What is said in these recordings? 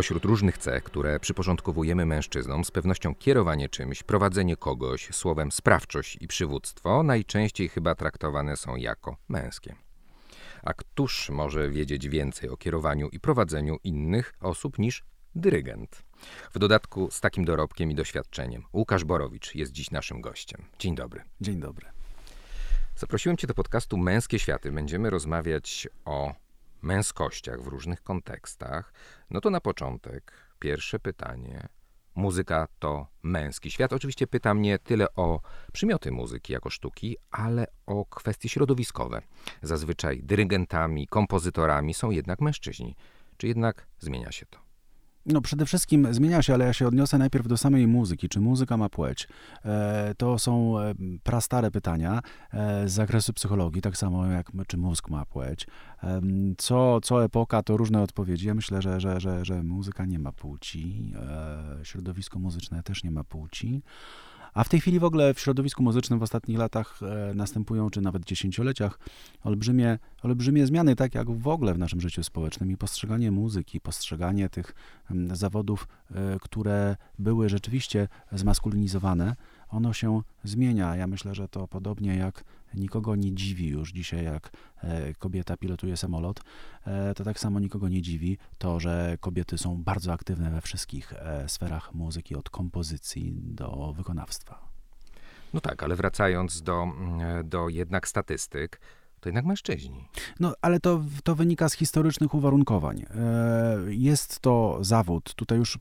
Spośród różnych cech, które przyporządkowujemy mężczyznom, z pewnością kierowanie czymś, prowadzenie kogoś, słowem sprawczość i przywództwo najczęściej chyba traktowane są jako męskie. A któż może wiedzieć więcej o kierowaniu i prowadzeniu innych osób niż dyrygent? W dodatku z takim dorobkiem i doświadczeniem. Łukasz Borowicz jest dziś naszym gościem. Dzień dobry. Dzień dobry. Zaprosiłem Cię do podcastu Męskie Światy. Będziemy rozmawiać o męskościach w różnych kontekstach. No to na początek pierwsze pytanie. Muzyka to męski świat. Oczywiście pytam nie tyle o przymioty muzyki jako sztuki, ale o kwestie środowiskowe. Zazwyczaj dyrygentami, kompozytorami są jednak mężczyźni. Czy jednak zmienia się to? No przede wszystkim zmienia się, ale ja się odniosę najpierw do samej muzyki. Czy muzyka ma płeć? E, to są e, prastare pytania e, z zakresu psychologii, tak samo jak czy mózg ma płeć. Co, co epoka, to różne odpowiedzi. Ja myślę, że, że, że, że muzyka nie ma płci, środowisko muzyczne też nie ma płci. A w tej chwili w ogóle w środowisku muzycznym w ostatnich latach e, następują, czy nawet dziesięcioleciach, olbrzymie, olbrzymie zmiany, tak jak w ogóle w naszym życiu społecznym. I postrzeganie muzyki, postrzeganie tych m, zawodów, e, które były rzeczywiście zmaskulinizowane, ono się zmienia. Ja myślę, że to podobnie jak nikogo nie dziwi już dzisiaj, jak e, kobieta pilotuje samolot, e, to tak samo nikogo nie dziwi to, że kobiety są bardzo aktywne we wszystkich e, sferach muzyki, od kompozycji do wykonawstwa. No tak, ale wracając do, mm, do jednak statystyk, to jednak mężczyźni. No, ale to, to wynika z historycznych uwarunkowań. E, jest to zawód, tutaj już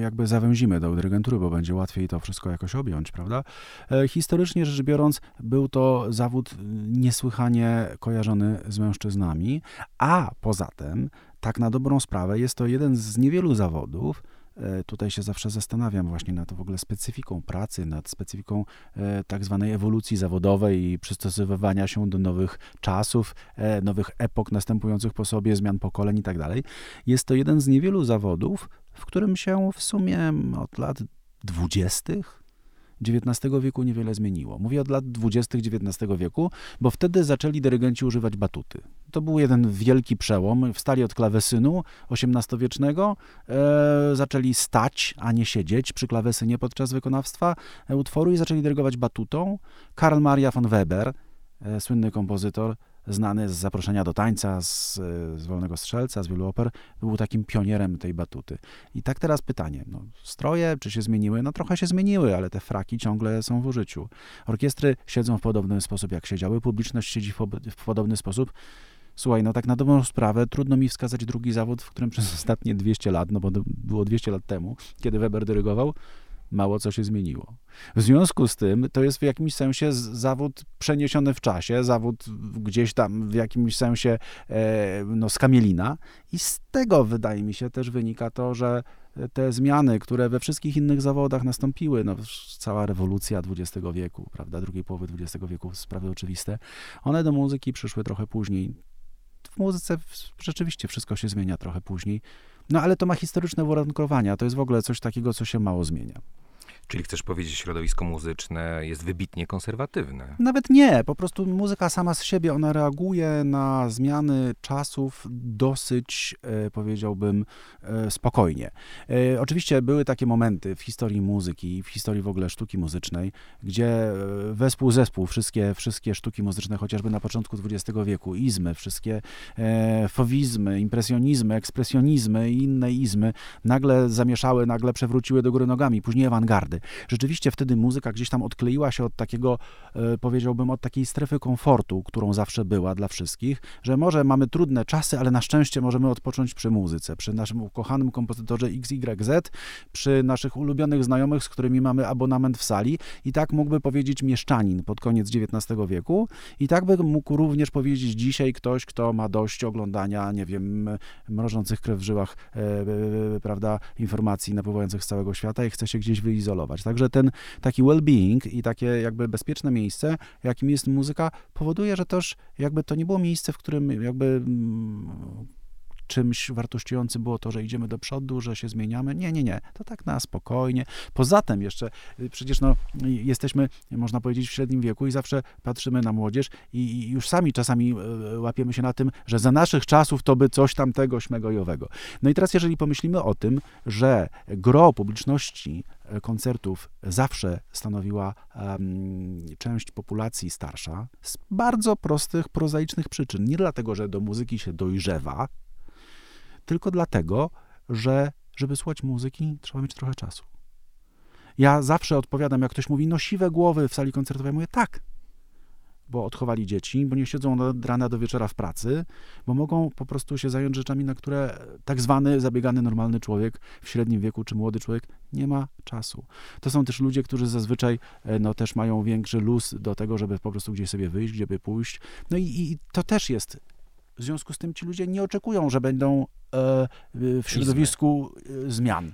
jakby zawęzimy do dyrygentury, bo będzie łatwiej to wszystko jakoś objąć, prawda? E, historycznie rzecz biorąc, był to zawód niesłychanie kojarzony z mężczyznami, a poza tym, tak na dobrą sprawę, jest to jeden z niewielu zawodów, E, tutaj się zawsze zastanawiam właśnie nad w ogóle specyfiką pracy, nad specyfiką e, tak zwanej ewolucji zawodowej i przystosowywania się do nowych czasów, e, nowych epok następujących po sobie, zmian pokoleń i tak dalej. Jest to jeden z niewielu zawodów, w którym się w sumie od lat dwudziestych XIX wieku niewiele zmieniło. Mówię od lat 20. XIX wieku, bo wtedy zaczęli dyrygenci używać batuty. To był jeden wielki przełom. Wstali od klawesynu XVIII-wiecznego, e, zaczęli stać, a nie siedzieć przy klawesynie podczas wykonawstwa e, utworu i zaczęli dyrygować batutą. Karl Maria von Weber, e, słynny kompozytor, znany z zaproszenia do tańca, z, z Wolnego Strzelca, z wielu oper, był takim pionierem tej batuty. I tak teraz pytanie, no, stroje, czy się zmieniły? No trochę się zmieniły, ale te fraki ciągle są w użyciu. Orkiestry siedzą w podobny sposób, jak siedziały, publiczność siedzi w, w podobny sposób. Słuchaj, no tak na dobrą sprawę, trudno mi wskazać drugi zawód, w którym przez ostatnie 200 lat, no bo było 200 lat temu, kiedy Weber dyrygował, mało co się zmieniło. W związku z tym to jest w jakimś sensie zawód przeniesiony w czasie, zawód gdzieś tam w jakimś sensie e, no, skamielina i z tego wydaje mi się też wynika to, że te zmiany, które we wszystkich innych zawodach nastąpiły, no, cała rewolucja XX wieku, prawda, drugiej połowy XX wieku, sprawy oczywiste, one do muzyki przyszły trochę później. W muzyce rzeczywiście wszystko się zmienia trochę później, no ale to ma historyczne uwarunkowania, to jest w ogóle coś takiego, co się mało zmienia. Czyli chcesz powiedzieć, środowisko muzyczne jest wybitnie konserwatywne? Nawet nie, po prostu muzyka sama z siebie, ona reaguje na zmiany czasów dosyć, e, powiedziałbym, e, spokojnie. E, oczywiście były takie momenty w historii muzyki, w historii w ogóle sztuki muzycznej, gdzie wespół zespół, wszystkie, wszystkie sztuki muzyczne, chociażby na początku XX wieku, izmy, wszystkie fowizmy, impresjonizmy, ekspresjonizmy i inne izmy, nagle zamieszały, nagle przewróciły do góry nogami, później awangardy. Rzeczywiście wtedy muzyka gdzieś tam odkleiła się od takiego, e, powiedziałbym, od takiej strefy komfortu, którą zawsze była dla wszystkich, że może mamy trudne czasy, ale na szczęście możemy odpocząć przy muzyce, przy naszym ukochanym kompozytorze XYZ, przy naszych ulubionych znajomych, z którymi mamy abonament w sali i tak mógłby powiedzieć mieszczanin pod koniec XIX wieku i tak by mógł również powiedzieć dzisiaj ktoś, kto ma dość oglądania, nie wiem, mrożących krew w żyłach, e, e, prawda, informacji napływających z całego świata i chce się gdzieś wyizolować. Także ten taki well-being i takie jakby bezpieczne miejsce, jakim jest muzyka, powoduje, że też jakby to nie było miejsce, w którym jakby mm, czymś wartościującym było to, że idziemy do przodu, że się zmieniamy. Nie, nie, nie. To tak na spokojnie. Poza tym jeszcze y, przecież no, jesteśmy, można powiedzieć, w średnim wieku i zawsze patrzymy na młodzież i już sami czasami y, łapiemy się na tym, że za naszych czasów to by coś tamtego śmego i owego. No i teraz jeżeli pomyślimy o tym, że gro publiczności koncertów zawsze stanowiła um, część populacji starsza z bardzo prostych, prozaicznych przyczyn. Nie dlatego, że do muzyki się dojrzewa, tylko dlatego, że żeby słuchać muzyki, trzeba mieć trochę czasu. Ja zawsze odpowiadam, jak ktoś mówi, no siwe głowy w sali koncertowej, ja mówię, tak, bo odchowali dzieci, bo nie siedzą od rana do wieczora w pracy, bo mogą po prostu się zająć rzeczami, na które tak zwany zabiegany normalny człowiek w średnim wieku czy młody człowiek nie ma czasu. To są też ludzie, którzy zazwyczaj e, no, też mają większy luz do tego, żeby po prostu gdzieś sobie wyjść, gdzieby pójść. No i, i to też jest w związku z tym ci ludzie nie oczekują, że będą e, w środowisku e, zmian.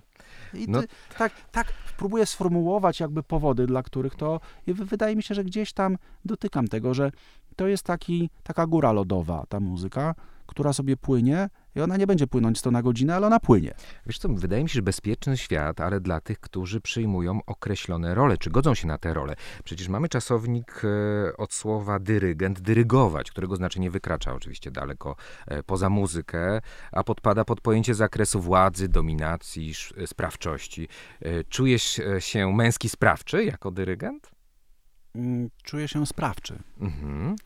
I no. ty, tak, tak próbuję sformułować jakby powody, dla których to wydaje mi się, że gdzieś tam dotykam tego, że to jest taki, taka góra lodowa, ta muzyka, która sobie płynie i ona nie będzie płynąć 100 na godzinę, ale ona płynie. Wiesz co, wydaje mi się, że bezpieczny świat, ale dla tych, którzy przyjmują określone role, czy godzą się na te role. Przecież mamy czasownik e, od słowa dyrygent, dyrygować, którego znaczenie wykracza oczywiście daleko e, poza muzykę, a podpada pod pojęcie zakresu władzy, dominacji, sprawczości. E, czujesz się męski sprawczy jako dyrygent? Mm, czuję się sprawczy. Mhm.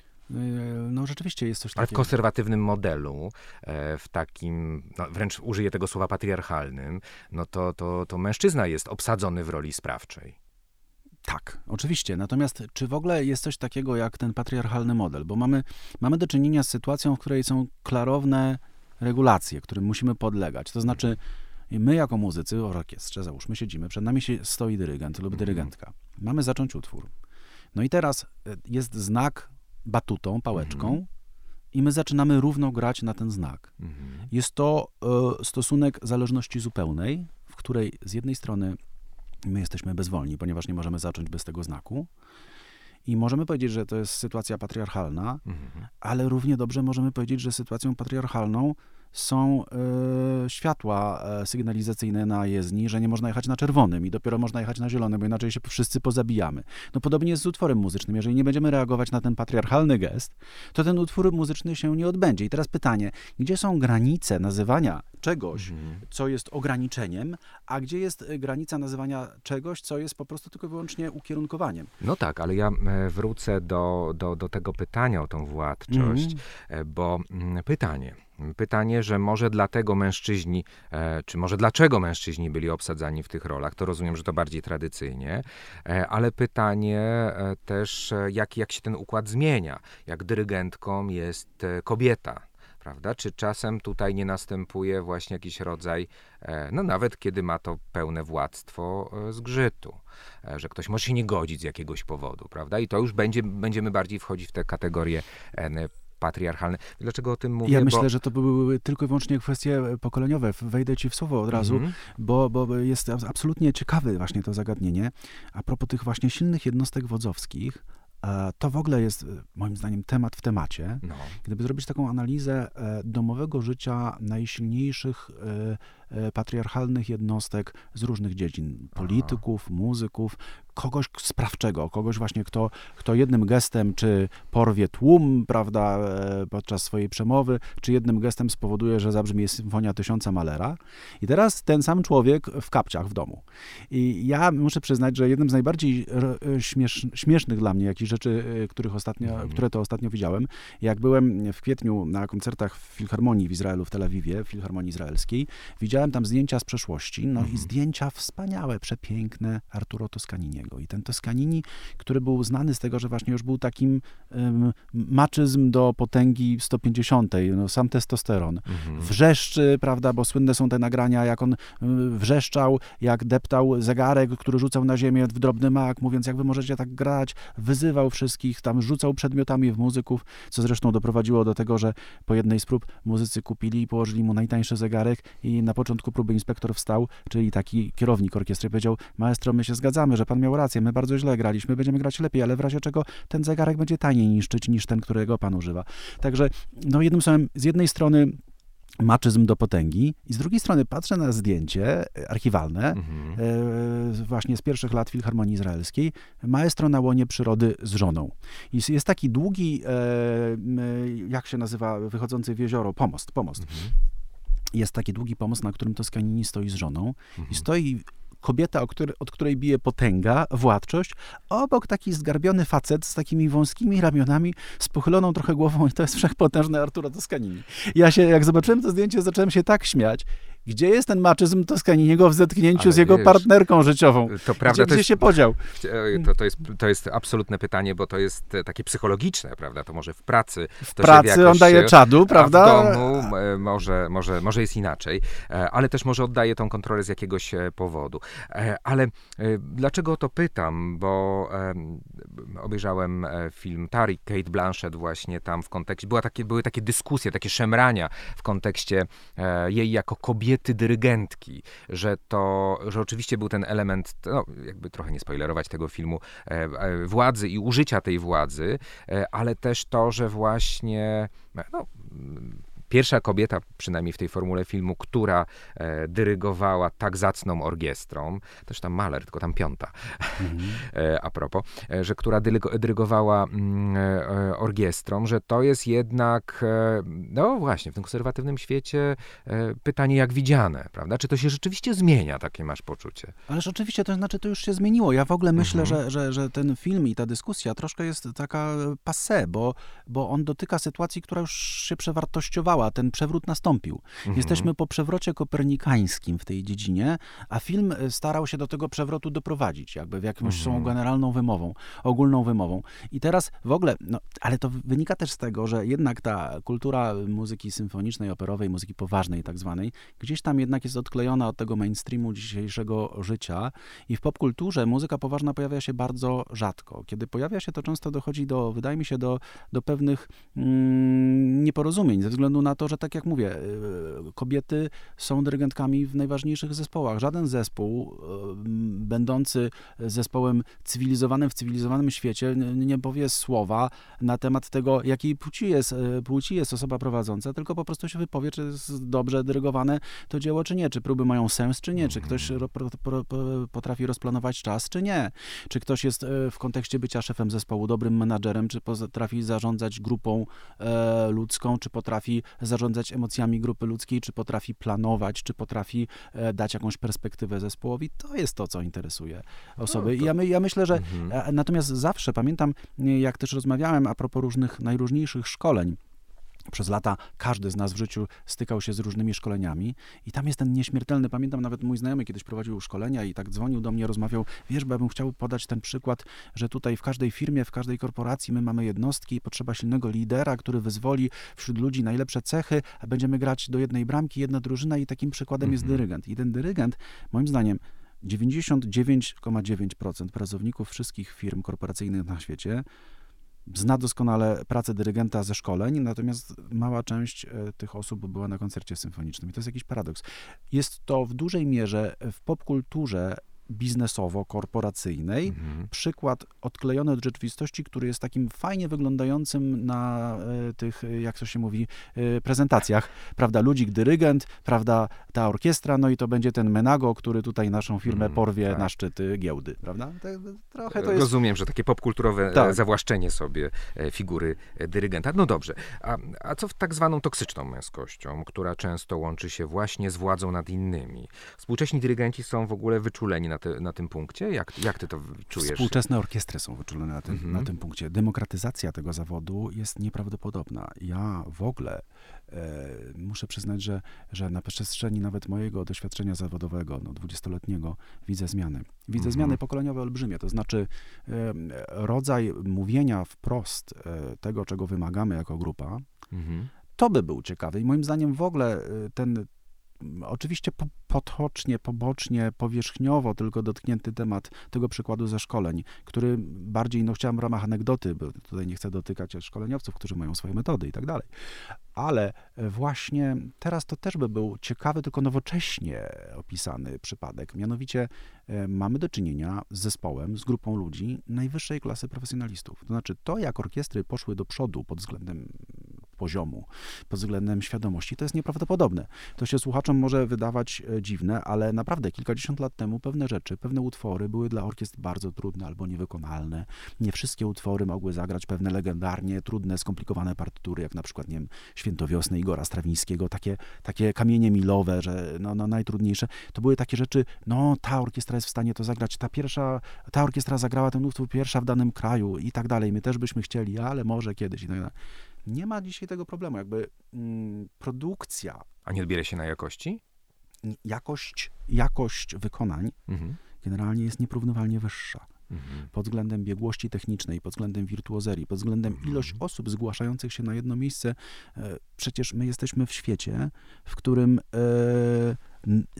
No rzeczywiście jest coś takiego. Ale w konserwatywnym modelu, e, w takim, no, wręcz użyję tego słowa patriarchalnym, no to, to, to mężczyzna jest obsadzony w roli sprawczej. Tak, oczywiście. Natomiast czy w ogóle jest coś takiego jak ten patriarchalny model? Bo mamy, mamy do czynienia z sytuacją, w której są klarowne regulacje, którym musimy podlegać. To znaczy, my jako muzycy w orkiestrze, załóżmy, siedzimy, przed nami się stoi dyrygent lub mhm. dyrygentka. Mamy zacząć utwór. No i teraz e, jest znak batutą, pałeczką mhm. i my zaczynamy równo grać na ten znak. Mhm. Jest to e, stosunek zależności zupełnej, w której z jednej strony my jesteśmy bezwolni, ponieważ nie możemy zacząć bez tego znaku. I możemy powiedzieć, że to jest sytuacja patriarchalna, mhm. ale równie dobrze możemy powiedzieć, że sytuacją patriarchalną są y, światła e, sygnalizacyjne na jezdni, że nie można jechać na czerwonym i dopiero można jechać na zielonym, bo inaczej się wszyscy pozabijamy. No podobnie jest z utworem muzycznym. Jeżeli nie będziemy reagować na ten patriarchalny gest, to ten utwór muzyczny się nie odbędzie. I teraz pytanie, gdzie są granice nazywania czegoś, mhm. co jest ograniczeniem, a gdzie jest e, granica nazywania czegoś, co jest po prostu tylko i wyłącznie ukierunkowaniem? No tak, ale ja wrócę do, do, do tego pytania o tą władczość, mhm. bo mm, pytanie, Pytanie, że może dlatego mężczyźni, e, czy może dlaczego mężczyźni byli obsadzani w tych rolach, to rozumiem, że to bardziej tradycyjnie, e, ale pytanie e, też, jak, jak się ten układ zmienia, jak dyrygentką jest kobieta, prawda? Czy czasem tutaj nie następuje właśnie jakiś rodzaj, no nawet kiedy ma to pełne władztwo zgrzytu, że ktoś może się nie godzić z jakiegoś powodu, prawda? I to już będzie, będziemy bardziej wchodzić w te kategorie patriarchalne. Dlaczego o tym mówię? Ja bo... myślę, że to były tylko i wyłącznie kwestie pokoleniowe. Wejdę ci w słowo od razu, mm -hmm. bo, bo jest absolutnie ciekawe właśnie to zagadnienie. A propos tych właśnie silnych jednostek wodzowskich, e, to w ogóle jest e, moim zdaniem temat w temacie. No. Gdyby zrobić taką analizę e, domowego życia najsilniejszych patriarchalnych jednostek z różnych dziedzin, polityków, Aha. muzyków, kogoś sprawczego, kogoś właśnie, kto, kto jednym gestem, czy porwie tłum, prawda, e, podczas swojej przemowy, czy jednym gestem spowoduje, że zabrzmi symfonia tysiąca Malera. I teraz ten sam człowiek w kapciach w domu. I ja muszę przyznać, że jednym z najbardziej e, śmiesz, śmiesznych dla mnie jakichś rzeczy, e, których ostatnio, mhm. które to ostatnio widziałem, jak byłem w kwietniu na koncertach w Filharmonii w Izraelu, w Tel Awiwie, w Filharmonii Izraelskiej, widziałem tam zdjęcia z przeszłości, no mhm. i zdjęcia wspaniałe, przepiękne Arturo Toscanini i ten Toscanini, który był znany z tego, że właśnie już był takim um, maczyzm do potęgi 150, no, sam testosteron. Mhm. Wrzeszczy, prawda, bo słynne są te nagrania, jak on wrzeszczał, jak deptał zegarek, który rzucał na ziemię w drobny mak, mówiąc, jak wy możecie tak grać, wyzywał wszystkich, tam rzucał przedmiotami w muzyków, co zresztą doprowadziło do tego, że po jednej z prób muzycy kupili i położyli mu najtańszy zegarek i na początku próby inspektor wstał, czyli taki kierownik orkiestry powiedział, maestro, my się zgadzamy, że pan miał rację, my bardzo źle graliśmy, będziemy grać lepiej, ale w razie czego ten zegarek będzie taniej niszczyć niż ten, którego pan używa. Także, no jednym słowem, z jednej strony maczyzm do potęgi i z drugiej strony patrzę na zdjęcie archiwalne, mhm. e, właśnie z pierwszych lat Filharmonii Izraelskiej, maestro na łonie przyrody z żoną. Jest, jest taki długi, e, jak się nazywa, wychodzący w jezioro, pomost, pomost. Mhm. Jest taki długi pomost, na którym Toskanini stoi z żoną mhm. i stoi kobieta, od której bije potęga, władczość, obok taki zgarbiony facet z takimi wąskimi ramionami, z pochyloną trochę głową i to jest wszechpotężny Arturo Toscanini. Ja się, jak zobaczyłem to zdjęcie, zacząłem się tak śmiać. Gdzie jest ten maczyzm Toscaniniego w zetknięciu Ale z jego wiesz, partnerką życiową? To prawda, gdzie, to jest, się podział? To, to, jest, to jest absolutne pytanie, bo to jest e, takie psychologiczne, prawda? To może w pracy. W pracy on daje czadu, prawda? W domu e, może, może, może jest inaczej, e, ale też może oddaje tą kontrolę z jakiegoś powodu. Ale dlaczego o to pytam? Bo obejrzałem film Tarik, Kate Blanchett właśnie tam w kontekście, była takie, były takie dyskusje, takie szemrania w kontekście jej jako kobiety, kobiety dyrygentki, że to, że oczywiście był ten element, no, jakby trochę nie spoilerować tego filmu, e, e, władzy i użycia tej władzy, e, ale też to, że właśnie no, pierwsza kobieta, przynajmniej w tej formule filmu, która e, dyrygowała tak zacną orkiestrą, też tam Mahler, tylko tam piąta, mhm. e, a propos, e, że która dyrygowała mm, e, orkiestrą, że to jest jednak, e, no właśnie, w tym konserwatywnym świecie e, pytanie jak widziane, prawda? Czy to się rzeczywiście zmienia, takie masz poczucie? Ależ oczywiście, to znaczy to już się zmieniło. Ja w ogóle myślę, mhm. że, że, że ten film i ta dyskusja troszkę jest taka passé, bo, bo on dotyka sytuacji, która już się przewartościowała ten przewrót nastąpił. Mhm. Jesteśmy po przewrocie kopernikańskim w tej dziedzinie, a film e, starał się do tego przewrotu doprowadzić, jakby w jakąś mhm. generalną wymową, ogólną wymową. I teraz w ogóle, no, ale to wynika też z tego, że jednak ta kultura muzyki symfonicznej, operowej, muzyki poważnej tak zwanej, gdzieś tam jednak jest odklejona od tego mainstreamu dzisiejszego życia i w popkulturze muzyka poważna pojawia się bardzo rzadko. Kiedy pojawia się, to często dochodzi do, wydaje mi się, do, do pewnych mm, nieporozumień ze względu na na to, że tak jak mówię, y, kobiety są dyrygentkami w najważniejszych zespołach. Żaden zespół y, będący zespołem cywilizowanym w cywilizowanym świecie nie powie słowa na temat tego, jakiej płci jest, y, płci jest osoba prowadząca, tylko po prostu się wypowie, czy jest dobrze dyrygowane to dzieło, czy nie, czy próby mają sens, czy nie, czy ktoś potrafi rozplanować czas, czy nie, czy ktoś jest w kontekście bycia szefem zespołu dobrym menadżerem, czy potrafi zarządzać grupą e, ludzką, czy potrafi zarządzać emocjami grupy ludzkiej, czy potrafi planować, czy potrafi e, dać jakąś perspektywę zespołowi. To jest to, co interesuje osoby. No, to... ja, my, ja myślę, że mhm. E, natomiast zawsze pamiętam, jak też rozmawiałem a propos różnych najróżniejszych szkoleń, przez lata każdy z nas w życiu stykał się z różnymi szkoleniami i tam jest ten nieśmiertelny, pamiętam nawet mój znajomy kiedyś prowadził szkolenia i tak dzwonił do mnie, rozmawiał, wiesz, bo ja bym chciał podać ten przykład, że tutaj w każdej firmie, w każdej korporacji my mamy jednostki i potrzeba silnego lidera, który wyzwoli wśród ludzi najlepsze cechy, a będziemy grać do jednej bramki, jedna drużyna i takim przykładem mhm. jest dyrygent. I ten dyrygent, moim zdaniem, 99,9% pracowników wszystkich firm korporacyjnych na świecie zna doskonale pracę dyrygenta ze szkoleń, natomiast mała część e, tych osób była na koncercie symfonicznym. I to jest jakiś paradoks. Jest to w dużej mierze w popkulturze biznesowo-korporacyjnej. Mhm. Przykład odklejony od rzeczywistości, który jest takim fajnie wyglądającym na e, tych, e, jak to się mówi, e, prezentacjach. Prawda, ludzik, dyrygent, prawda, ta orkiestra, no i to będzie ten Menago, który tutaj naszą firmę mhm, porwie tak. na szczyty giełdy, prawda? Trochę to jest... Rozumiem, że takie popkulturowe tak. zawłaszczenie sobie figury dyrygenta. No dobrze, a, a co w tak zwaną toksyczną męskością, która często łączy się właśnie z władzą nad innymi? Współcześni dyrygenci są w ogóle wyczuleni na, te, na tym punkcie? Jak, jak ty to czujesz? Współczesne orkiestry są wyczulone na tym, mhm. na tym punkcie. Demokratyzacja tego zawodu jest nieprawdopodobna. Ja w ogóle e, muszę przyznać, że, że na przestrzeni nawet mojego doświadczenia zawodowego, no, dwudziestoletniego, widzę zmiany. Widzę mhm. zmiany pokoleniowe olbrzymie, to znaczy e, rodzaj mówienia wprost e, tego, czego wymagamy jako grupa, mhm. to by był ciekawy. I moim zdaniem w ogóle e, ten, oczywiście po, potocznie, pobocznie, powierzchniowo tylko dotknięty temat tego przykładu ze szkoleń, który bardziej, no chciałem w ramach anegdoty, bo tutaj nie chcę dotykać szkoleniowców, którzy mają swoje metody i tak dalej, ale właśnie teraz to też by był ciekawy, tylko nowocześnie opisany przypadek. Mianowicie e, mamy do czynienia z zespołem, z grupą ludzi najwyższej klasy profesjonalistów. To znaczy to, jak orkiestry poszły do przodu pod względem poziomu, pod względem świadomości, to jest nieprawdopodobne. To się słuchaczom może wydawać e, dziwne, ale naprawdę kilkadziesiąt lat temu pewne rzeczy, pewne utwory były dla orkiestr bardzo trudne albo niewykonalne. Nie wszystkie utwory mogły zagrać pewne legendarnie trudne, skomplikowane partytury, jak na przykład, nie wiem, Świętowiosny Igora Strawińskiego, takie, takie kamienie milowe, że no, no najtrudniejsze. To były takie rzeczy, no ta orkiestra jest w stanie to zagrać, ta pierwsza, ta orkiestra zagrała ten utwór pierwsza w danym kraju i tak dalej. My też byśmy chcieli, ale może kiedyś i tak dalej. Nie ma dzisiaj tego problemu. Jakby mm, produkcja. A nie odbiera się na jakości? Jakość, jakość wykonań mhm. generalnie jest nieporównywalnie wyższa. Mhm. Pod względem biegłości technicznej, pod względem wirtuozerii, pod względem mhm. ilość osób zgłaszających się na jedno miejsce. E, przecież my jesteśmy w świecie, w którym e,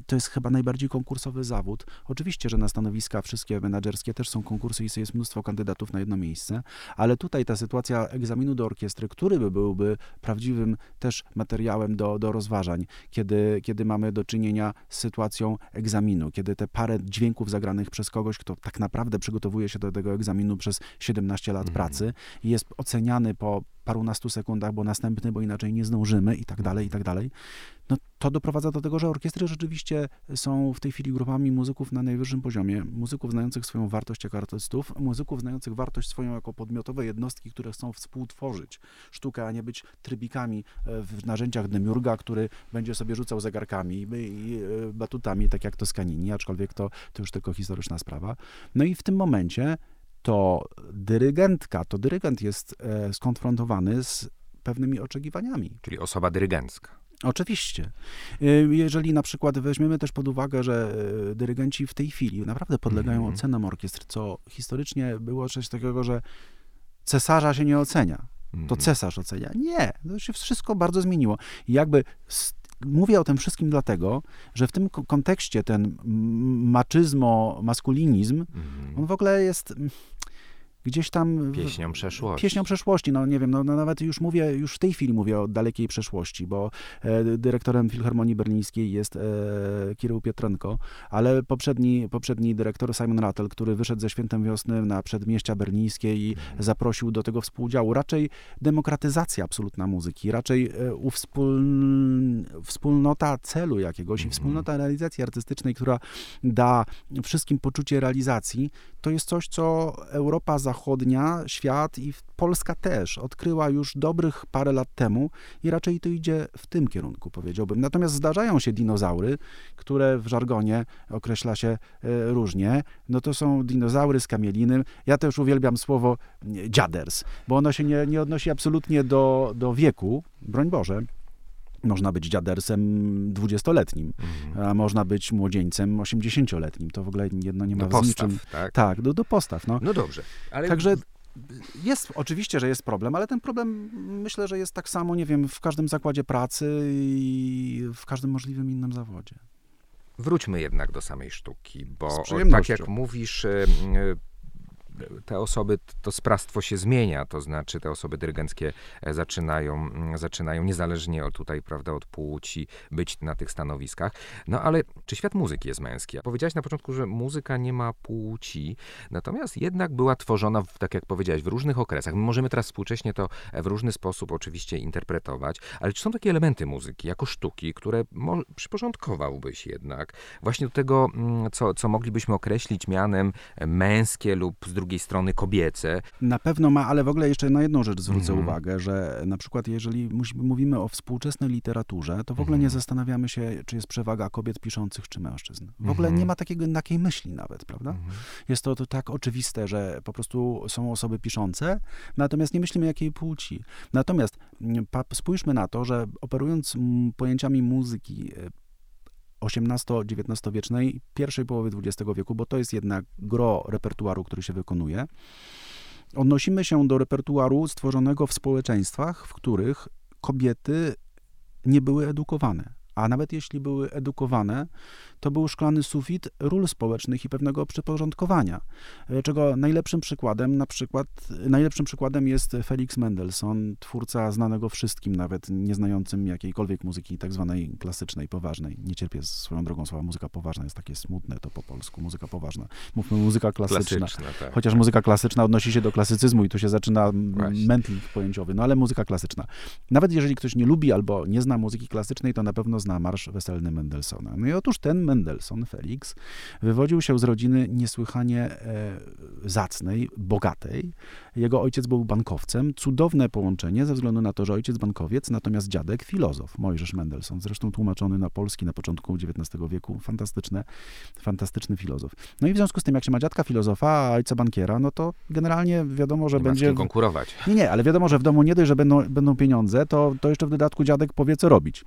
to jest chyba najbardziej konkursowy zawód. Oczywiście, że na stanowiska wszystkie menedżerskie też są konkursy i jest mnóstwo kandydatów na jedno miejsce, ale tutaj ta sytuacja egzaminu do orkiestry, który by byłby prawdziwym też materiałem do, do rozważań, kiedy, kiedy mamy do czynienia z sytuacją egzaminu, kiedy te parę dźwięków zagranych przez kogoś, kto tak naprawdę przygotowuje się do tego egzaminu przez 17 lat mm. pracy i jest oceniany po parunastu sekundach, bo następny, bo inaczej nie zdążymy i tak dalej, i tak dalej, no to doprowadza do tego, że orkiestry rzeczywiście są w tej chwili grupami muzyków na najwyższym poziomie, muzyków znających swoją wartość jako artystów, muzyków znających wartość swoją jako podmiotowe jednostki, które chcą współtworzyć sztukę, a nie być trybikami e, w narzędziach Demiurga, który będzie sobie rzucał zegarkami i e, batutami, tak jak to Skanini, aczkolwiek to, to już tylko historyczna sprawa. No i w tym momencie to dyrygentka, to dyrygent jest e, skonfrontowany z pewnymi oczekiwaniami. Czyli osoba dyrygencka. Oczywiście. E, jeżeli na przykład weźmiemy też pod uwagę, że e, dyrygenci w tej chwili naprawdę podlegają mm -hmm. ocenom orkiestr, co historycznie było coś takiego, że cesarza się nie ocenia. To mhm. cesarz ocenia. Nie, to się wszystko bardzo zmieniło. I jakby mówię o tym wszystkim dlatego, że w tym kontekście ten maczyzmo, maskulinizm, mm. on w ogóle jest gdzieś tam... Pieśnią przeszłości. Pieśnią przeszłości, no nie wiem, no, no, nawet już mówię, już w tej chwili mówię o dalekiej przeszłości, bo e, dyrektorem Filharmonii Berlińskiej jest e, Kirył Pietrenko, ale poprzedni, poprzedni dyrektor Simon Rattle, który wyszedł ze Świętem Wiosny na przedmieścia berlińskie i mhm. zaprosił do tego współdziału. Raczej demokratyzacja absolutna muzyki, raczej e, uwspól... wspólnota celu jakiegoś i mhm. wspólnota realizacji artystycznej, która da wszystkim poczucie realizacji, to jest coś, co Europa za Zachodnia, świat i Polska też odkryła już dobrych parę lat temu i raczej to idzie w tym kierunku, powiedziałbym. Natomiast zdarzają się dinozaury, które w żargonie określa się e, różnie. No to są dinozaury z kamieliny. Ja też uwielbiam słowo dziaders, bo ono się nie, nie odnosi absolutnie do, do wieku, broń Boże, można być dziadersem dwudziestoletnim, mhm. a można być młodzieńcem osiemdziesięcioletnim. To w ogóle jedno nie ma do z postaw, niczym. Tak, tak do, do postaw. No, no dobrze. Ale... Także jest, oczywiście, że jest problem, ale ten problem myślę, że jest tak samo, nie wiem, w każdym zakładzie pracy i w każdym możliwym innym zawodzie. Wróćmy jednak do samej sztuki, bo tak jak mówisz, te osoby, to sprawstwo się zmienia, to znaczy te osoby dyrygenckie e, zaczynają, mm, zaczynają niezależnie od tutaj, prawda, od płci być na tych stanowiskach. No ale czy świat muzyki jest męski? Powiedziałeś na początku, że muzyka nie ma płci, natomiast jednak była tworzona, w, tak jak powiedziałeś, w różnych okresach. My możemy teraz współcześnie to w różny sposób oczywiście interpretować, ale czy są takie elementy muzyki, jako sztuki, które przyporządkowałbyś jednak właśnie do tego, mm, co, co moglibyśmy określić mianem męskie lub z drugiej drugiej strony kobiece. Na pewno ma, ale w ogóle jeszcze na jedną rzecz zwrócę mm. uwagę, że na przykład jeżeli mówimy o współczesnej literaturze, to w ogóle nie mhm. zastanawiamy się, czy jest przewaga kobiet piszących, czy mężczyzn. W ogóle nie mhm. ma takiego, takiej myśli nawet, prawda? Mhm. Jest to, to tak oczywiste, że po prostu są osoby piszące, natomiast nie myślimy jakiej płci. Natomiast mm, spójrzmy na to, że operując pojęciami muzyki, e, XVIII-XIX wiecznej, pierwszej połowy XX wieku, bo to jest jednak gro repertuaru, który się wykonuje. Odnosimy się do repertuaru stworzonego w społeczeństwach, w których kobiety nie były edukowane. A nawet jeśli były edukowane, to był szklany sufit ról społecznych i pewnego przyporządkowania, e, czego najlepszym przykładem, na przykład, najlepszym przykładem jest Felix Mendelssohn, twórca znanego wszystkim, nawet nieznającym jakiejkolwiek muzyki tak zwanej klasycznej, poważnej. Nie cierpię swoją drogą słowa muzyka poważna, jest takie smutne to po polsku, muzyka poważna. Mówmy muzyka klasyczna. klasyczna tak. Chociaż muzyka klasyczna odnosi się do klasycyzmu i tu się zaczyna mętlik pojęciowy, no ale muzyka klasyczna. Nawet jeżeli ktoś nie lubi albo nie zna muzyki klasycznej, to na pewno zna marsz weselny Mendelssohna. No i otóż ten Mendelssohn, Felix, wywodził się z rodziny niesłychanie e, zacnej, bogatej. Jego ojciec był bankowcem. Cudowne połączenie ze względu na to, że ojciec bankowiec, natomiast dziadek filozof, Mojżesz Mendelssohn, zresztą tłumaczony na polski na początku XIX wieku. Fantastyczne, fantastyczny filozof. No i w związku z tym, jak się ma dziadka filozofa, a ojca bankiera, no to generalnie wiadomo, że nie będzie... konkurować. Nie, nie, ale wiadomo, że w domu nie dość, że będą, będą pieniądze, to, to jeszcze w dodatku dziadek powie, co robić.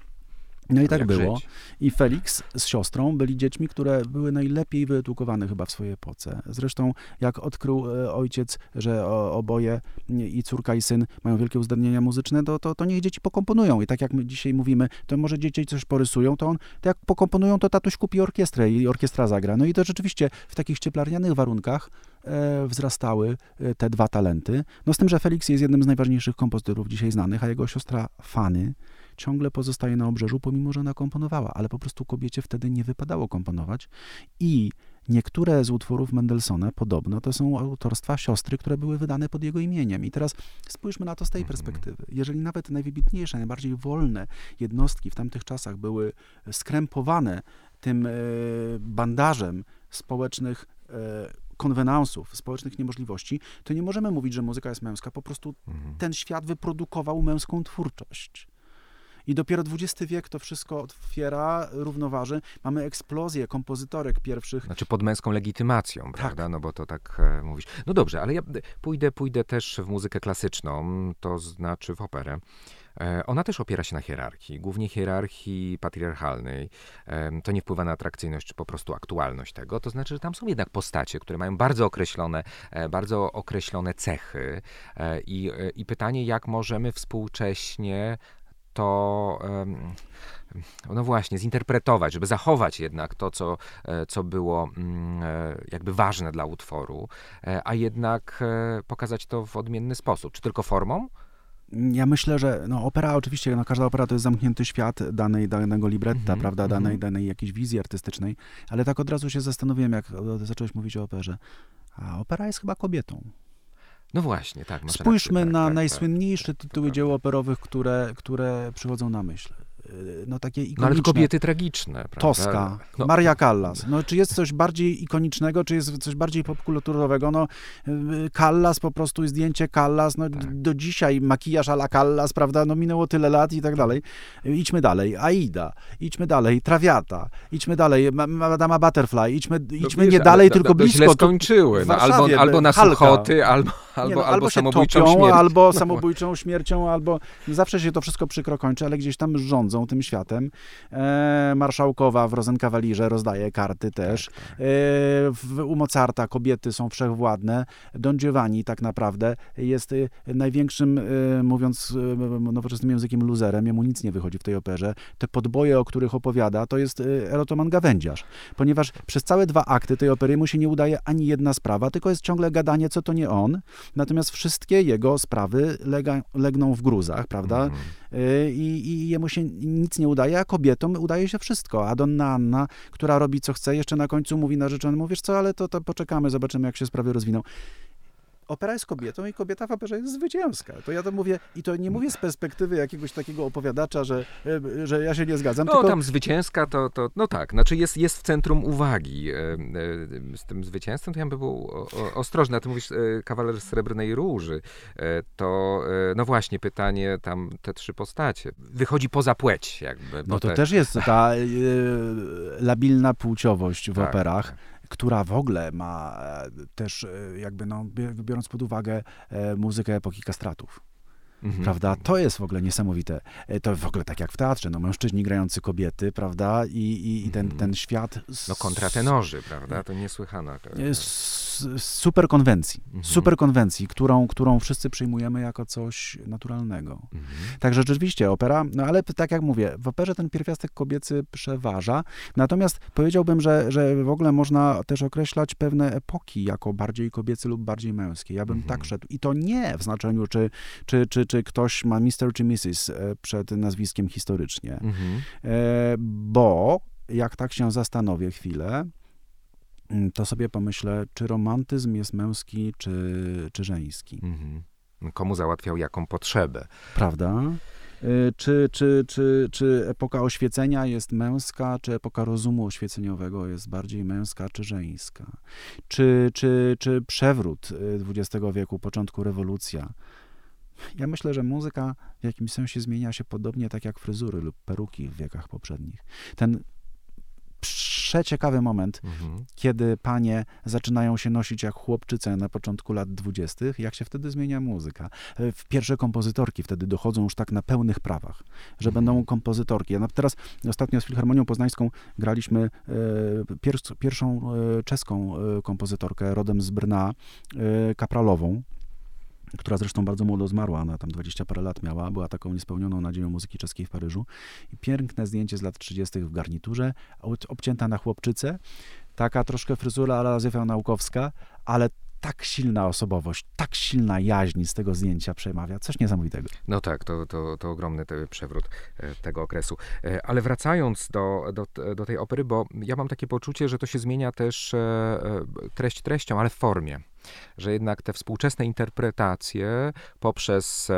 No i tak było. Żyć? I Felix z siostrą byli dziećmi, które były najlepiej wyedukowane chyba w swojej epoce. Zresztą jak odkrył e, ojciec, że oboje i córka i syn mają wielkie uzdolnienia muzyczne, to, to, to niech dzieci pokomponują. I tak jak my dzisiaj mówimy, to może dzieci coś porysują, to on, to jak pokomponują, to tatuś kupi orkiestrę i orkiestra zagra. No i to rzeczywiście w takich cieplarnianych warunkach e, wzrastały e, te dwa talenty. No z tym, że Felix jest jednym z najważniejszych kompozytorów dzisiaj znanych, a jego siostra Fanny ciągle pozostaje na obrzeżu, pomimo że ona komponowała, ale po prostu kobiecie wtedy nie wypadało komponować i Niektóre z utworów Mendelssohna podobno to są autorstwa siostry, które były wydane pod jego imieniem. I teraz spójrzmy na to z tej mhm. perspektywy. Jeżeli nawet najwybitniejsze, najbardziej wolne jednostki w tamtych czasach były skrępowane tym e, bandażem społecznych e, konwenansów, społecznych niemożliwości, to nie możemy mówić, że muzyka jest męska. Po prostu mhm. ten świat wyprodukował męską twórczość. I dopiero XX wiek to wszystko otwiera, równoważy. Mamy eksplozję kompozytorek pierwszych. Znaczy pod męską legitymacją, tak. prawda? No bo to tak e, mówisz. No dobrze, ale ja pójdę, pójdę też w muzykę klasyczną, to znaczy w operę. E, ona też opiera się na hierarchii, głównie hierarchii patriarchalnej. E, to nie wpływa na atrakcyjność czy po prostu aktualność tego. To znaczy, że tam są jednak postacie, które mają bardzo określone, e, bardzo określone cechy. I, i pytanie, jak możemy współcześnie to no właśnie, zinterpretować, żeby zachować jednak to, co, e, co było mm, e, jakby ważne dla utworu, e, a jednak pokazać to w odmienny sposób. Czy tylko formą? Ja myślę, że no, opera oczywiście, no, każda opera to jest zamknięty świat danej, danego libretta, mm -hmm, prawda, danej, mm -hmm. danej jakiejś wizji artystycznej, ale tak od razu się zastanowiłem, jak zacząłeś mówić o operze, a opera jest chyba kobietą. No właśnie, tak. Spójrzmy rację, na tak, tak, najsłynniejsze tak, tytuły dzieł operowych, które, które przychodzą na myśl. Y, no takie ikoniczne. No ale kobiety tragiczne, prawda? Toska, no. Maria Callas. No czy jest coś bardziej ikonicznego, czy jest coś bardziej popkulturowego? No y, Callas po prostu, zdjęcie Callas, no tak. do dzisiaj makijaż ala Callas, prawda? No minęło tyle lat i tak dalej. Idźmy dalej. Aida, idźmy dalej. Trawiata, idźmy dalej. Madama Butterfly, idźmy, no idźmy wiesz, nie dalej, tylko no, blisko. Źle skończyły. No, albo, albo na Halka. suchoty, albo, albo, nie, no, albo, albo samobójczą topią, śmierć. Albo samobójczą śmiercią, albo zawsze się to wszystko przykro kończy, ale gdzieś tam rządzą tym światem. E, marszałkowa w Rozenkawalirze rozdaje karty też. Tak, tak. E, w, u Mozarta kobiety są wszechwładne. Don Giovanni tak naprawdę jest e, największym, e, mówiąc e, nowoczesnym językiem, luzerem. Jemu nic nie wychodzi w tej operze. Te podboje, o których opowiada, to jest erotoman gawędziarz. Ponieważ przez całe dwa akty tej opery mu się nie udaje ani jedna sprawa, tylko jest ciągle gadanie, co to nie on. Natomiast wszystkie jego sprawy lega, legną w gruzach, prawda? Mm. I, I jemu się nic nie udaje, a kobietom udaje się wszystko. A Donna Anna, która robi co chce, jeszcze na końcu mówi narzeczonemu, wiesz co, ale to, to poczekamy, zobaczymy, jak się sprawy rozwiną opera jest kobietą i kobieta w operze jest zwycięska. To ja to mówię, i to nie mówię z perspektywy jakiegoś takiego opowiadacza, że, e, że ja się nie zgadzam. No tylko... tam zwycięska to, to, no tak, znaczy jest, jest w centrum uwagi. E, e, z tym zwycięstwem to ja bym był ostrożny. A ty mówisz kawaler Srebrnej Róży. To, no właśnie, pytanie tam, te trzy postacie. Wychodzi poza płeć jakby. No to te... też jest ta labilna płciowość w tak, operach. Która w ogóle ma e, też, e, jakby no, biorąc pod uwagę e, muzykę epoki kastratów. Mhm. prawda? To jest w ogóle niesamowite. E, to w ogóle tak jak w teatrze, no mężczyźni grający kobiety, prawda? I, i, i ten, mhm. ten świat... No kontratenorzy, prawda? To niesłychana. Super konwencji, mhm. super konwencji, którą, którą wszyscy przyjmujemy jako coś naturalnego. Mhm. Także rzeczywiście opera, no ale tak jak mówię, w operze ten pierwiastek kobiecy przeważa, natomiast powiedziałbym, że, że w ogóle można też określać pewne epoki jako bardziej kobiece lub bardziej męskie. Ja bym tak mhm. tak szedł. I to nie w znaczeniu, czy, czy, czy, czy ktoś ma Mr. czy Mrs. E, przed nazwiskiem historycznie, mhm. E, bo jak tak się zastanowię chwilę, mm, to sobie pomyślę, czy romantyzm jest męski, czy, czy żeński. Mhm. Komu załatwiał jaką potrzebę. Prawda? Y, czy, czy, czy, czy epoka oświecenia jest męska, czy epoka rozumu oświeceniowego jest bardziej męska, czy żeńska? Czy, czy, czy przewrót XX wieku, początku rewolucja? Ja myślę, że muzyka w jakimś sensie zmienia się podobnie tak jak fryzury lub peruki w wiekach poprzednich. Ten przeciekawy moment, mhm. kiedy panie zaczynają się nosić jak chłopczyce na początku lat dwudziestych, jak się wtedy zmienia muzyka. E, w pierwsze kompozytorki wtedy dochodzą już tak na pełnych prawach, że mhm. będą kompozytorki. Ja teraz ostatnio z Filharmonią Poznańską graliśmy e, pier, pierwszą e, czeską kompozytorkę rodem z Brna, kapralową, która zresztą bardzo młodo zmarła, ona tam 20 parę lat miała, była taką niespełnioną nadzieją muzyki czeskiej w Paryżu. I piękne zdjęcie z lat 30. w garniturze, obcięta na chłopczycę, taka troszkę fryzura ale naukowska, ale tak silna osobowość, tak silna jaźń z tego zdjęcia przemawia. Coś niesamowitego. No tak, to, to, to ogromny przewrót e, tego okresu. E, ale wracając do, do, do tej opery, bo ja mam takie poczucie, że to się zmienia też e, treść treścią, ale w formie że jednak te współczesne interpretacje poprzez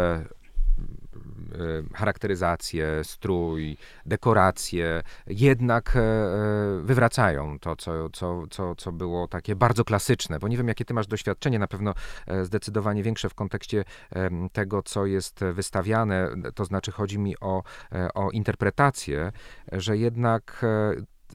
charakteryzację, strój, dekoracje, jednak e, wywracają to, co, co, co, co było takie bardzo klasyczne. Bo nie wiem, jakie ty masz doświadczenie, na pewno zdecydowanie większe w kontekście tego, co jest wystawiane, to znaczy chodzi mi o, o interpretację, że jednak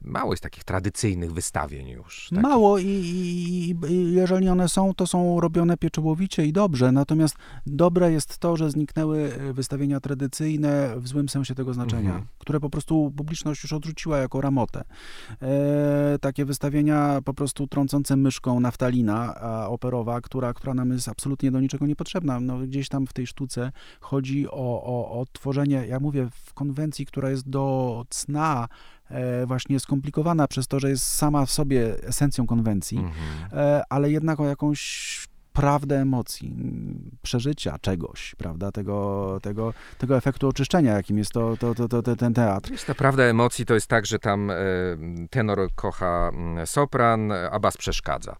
mało jest takich tradycyjnych wystawień już. Takich. Mało i, i, i, jeżeli one są, to są robione pieczołowicie i dobrze. Natomiast dobre jest to, że zniknęły e, wystawienia tradycyjne w złym sensie tego znaczenia, mhm. które po prostu publiczność już odrzuciła jako ramotę. E, takie wystawienia po prostu trącące myszką naftalina operowa, która, która nam jest absolutnie do niczego niepotrzebna. No, gdzieś tam w tej sztuce chodzi o, o, o tworzenie, ja mówię, w konwencji, która jest do cna właśnie skomplikowana przez to, że jest sama w sobie esencją konwencji, mhm. E, ale jednak o jakąś prawdę emocji, przeżycia czegoś, prawda, tego, tego, tego efektu oczyszczenia, jakim jest to, to, to, to ten teatr. Jest ta prawda emocji, to jest tak, że tam e, tenor kocha mm, sopran, a bas przeszkadza.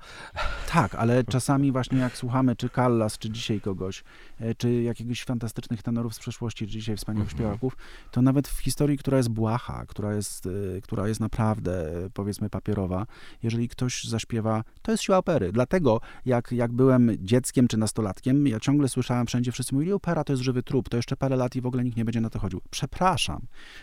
Tak, ale czasami właśnie jak słuchamy czy Callas, czy dzisiaj kogoś, e, czy jakiegoś fantastycznych tenorów z przeszłości, czy dzisiaj wspaniałych mhm. śpiewaków, to nawet w historii, która jest błaha, która jest, e, która jest naprawdę, powiedzmy, papierowa, jeżeli ktoś zaśpiewa, to jest siła opery. Dlatego, jak, jak byłem byłem dzieckiem czy nastolatkiem, ja ciągle słyszałem wszędzie, wszyscy mówili, opera to jest żywy trup, to jeszcze parę lat i w ogóle nikt nie będzie na to chodził. Przepraszam.